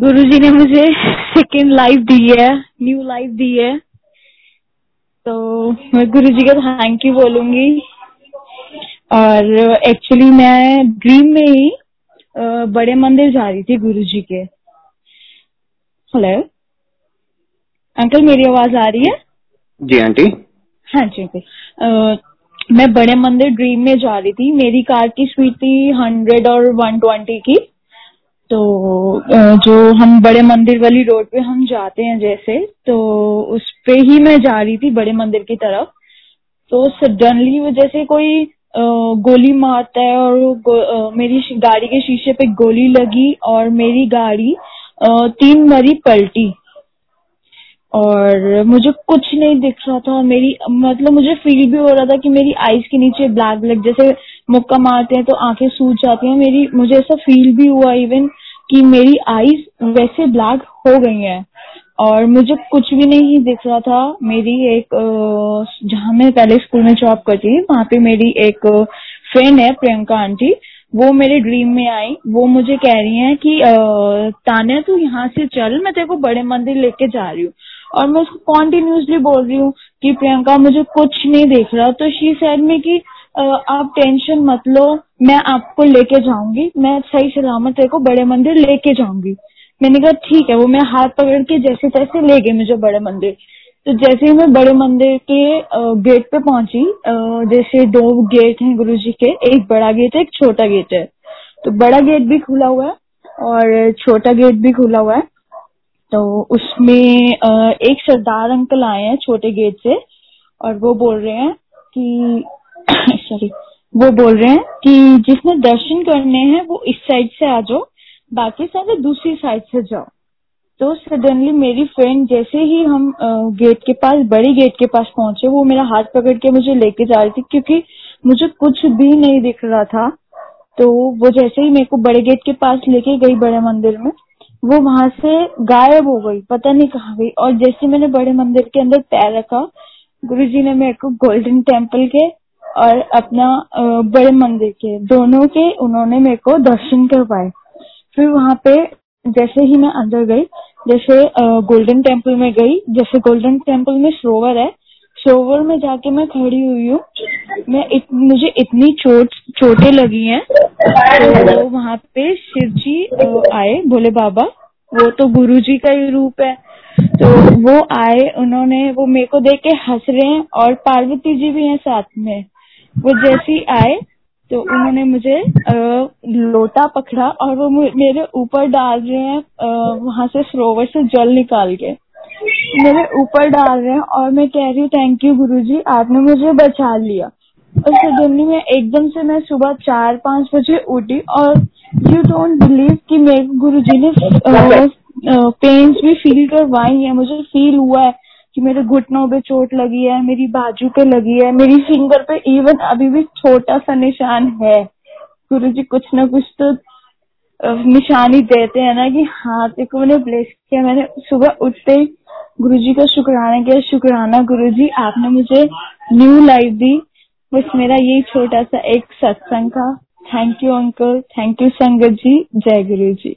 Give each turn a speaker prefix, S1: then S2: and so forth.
S1: गुरु जी ने मुझे second life दी है न्यू लाइफ दी है। तो मैं गुरु जी का थैंक यू बोलूँगी। और एक्चुअली मैं ड्रीम में ही बड़े मंदिर जा रही थी गुरु जी के। हेलो अंकल मेरी आवाज़ आ रही है?
S2: जी आंटी।
S1: हाँ जी अंकल मैं बड़े मंदिर ड्रीम में जा रही थी। मेरी कार की स्पीड थी हंड्रेड और वन ट्वेंटी की। तो जो हम बड़े मंदिर वाली रोड पे हम जाते हैं जैसे तो उस पे ही मैं जा रही थी बड़े मंदिर की तरफ़। तो सडनली वो जैसे कोई गोली मारता है और मेरी गाड़ी के शीशे पे गोली लगी और मेरी गाड़ी तीन मरी पलटी। और मुझे कुछ नहीं दिख रहा था। मेरी मतलब मुझे फील भी हो रहा था कि मेरी आईज के नीचे ब्लैक ब्लैक जैसे मुक्का मारते हैं तो आँखें सूज जाती हैं। मेरी, मुझे ऐसा फील भी हुआ इवन कि मेरी आईज वैसे ब्लैक हो गई हैं। और मुझे कुछ भी नहीं दिख रहा था। मेरी एक जहाँ मैं पहले स्कूल में जॉब करती थी, वहाँ पे मेरी एक फ्रेंड है, प्रियंका आंटी, वो मेरे ड्रीम में आई। वो मुझे कह रही हैं कि तान्या, तू यहाँ से चल, मैं तेरे को बड़े मंदिर लेके जा रही हूँ। और मैं उसको कॉन्टिन्यूसली बोल रही हूँ कि प्रियंका मुझे कुछ नहीं देख रहा। तो शी सैड में कि आप टेंशन मत लो, मैं आपको लेके जाऊँगी। मैं सही सलामत तेरे को बड़े मंदिर लेके जाऊँगी। मैंने कहा, ठीक है, वो मैं हाथ पकड़ के जैसे तैसे ले गई मुझे बड़े मंदिर। तो जैसे ही मैं बड़े मंदिर के गेट पे पहुँची जैसे दो गेट हैं गुरु जी के, एक बड़ा गेट है, एक छोटा गेट है। तो बड़ा गेट भी खुला हुआ है और छोटा गेट भी खुला हुआ है। तो उसमें एक सरदार अंकल आए हैं छोटे गेट से और वो बोल रहे हैं कि सॉरी वो बोल रहे हैं कि जिसने दर्शन करने हैं वो इस साइड से आ जाओ, बाकी सारे दूसरी साइड से जाओ। तो सडनली मेरी फ्रेंड जैसे ही हम गेट के पास, बड़ी गेट के पास पहुँचे, वो मेरा हाथ पकड़ के मुझे लेके जा रही थी क्योंकि मुझे कुछ भी नहीं दिख रहा था। तो वो जैसे ही मेरे को बड़े गेट के पास लेके गई बड़े मंदिर में वो वहाँ से गायब हो गई पता नहीं कहाँ गई। और जैसे मैंने बड़े मंदिर के अंदर पैर रखा गुरु जी ने मेरे को गोल्डन टेंपल के और अपना बड़े मंदिर के दोनों के उन्होंने मेरे को दर्शन करवाए। फिर वहाँ पे जैसे ही मैं अंदर गई जैसे गोल्डन टेंपल में गई जैसे गोल्डन टेंपल में सरोवर है सरोवर में जाके मैं खड़ी हुई हूँ। मैं इत, मुझे इतनी चोट चोटें लगी हैं तो वहाँ पे शिव जी आए भोले बाबा वो तो गुरु जी का ही रूप है। तो वो आए उन्होंने वो मेरे को देख के हंस रहे हैं और पार्वती जी भी हैं साथ में। वो जैसी आए तो उन्होंने मुझे आ, लोटा पकड़ा और वो मेरे ऊपर डाल रहे हैं वहाँ से सरोवर से जल निकाल के। मेरे ऊपर डाल रहे हैं और मैं कह रही हूँ थैंक यू गुरु जी आपने मुझे बचा लिया। और सडनली में एकदम से मैं सुबह चार पाँच बजे उठी और यू डोंट बिलीव कि मेरे गुरु जी ने पेन्स भी फील करवाई है। मुझे फील हुआ है कि मेरे घुटनों पे चोट लगी है, मेरी बाजू पे लगी है, मेरी फिंगर पे इवन अभी भी छोटा सा निशान है। गुरु जी कुछ ना कुछ तो निशानी देते हैं ना कि हाँ देखो मैंने ब्लेस किया। मैंने सुबह उठते ही गुरु जी का शुक्राना किया। शुक्राना गुरु जी आपने मुझे न्यू लाइफ दी। बस मेरा यही छोटा सा एक सत्संग था। Thank you uncle thank you संगत जी. जय गुरु जी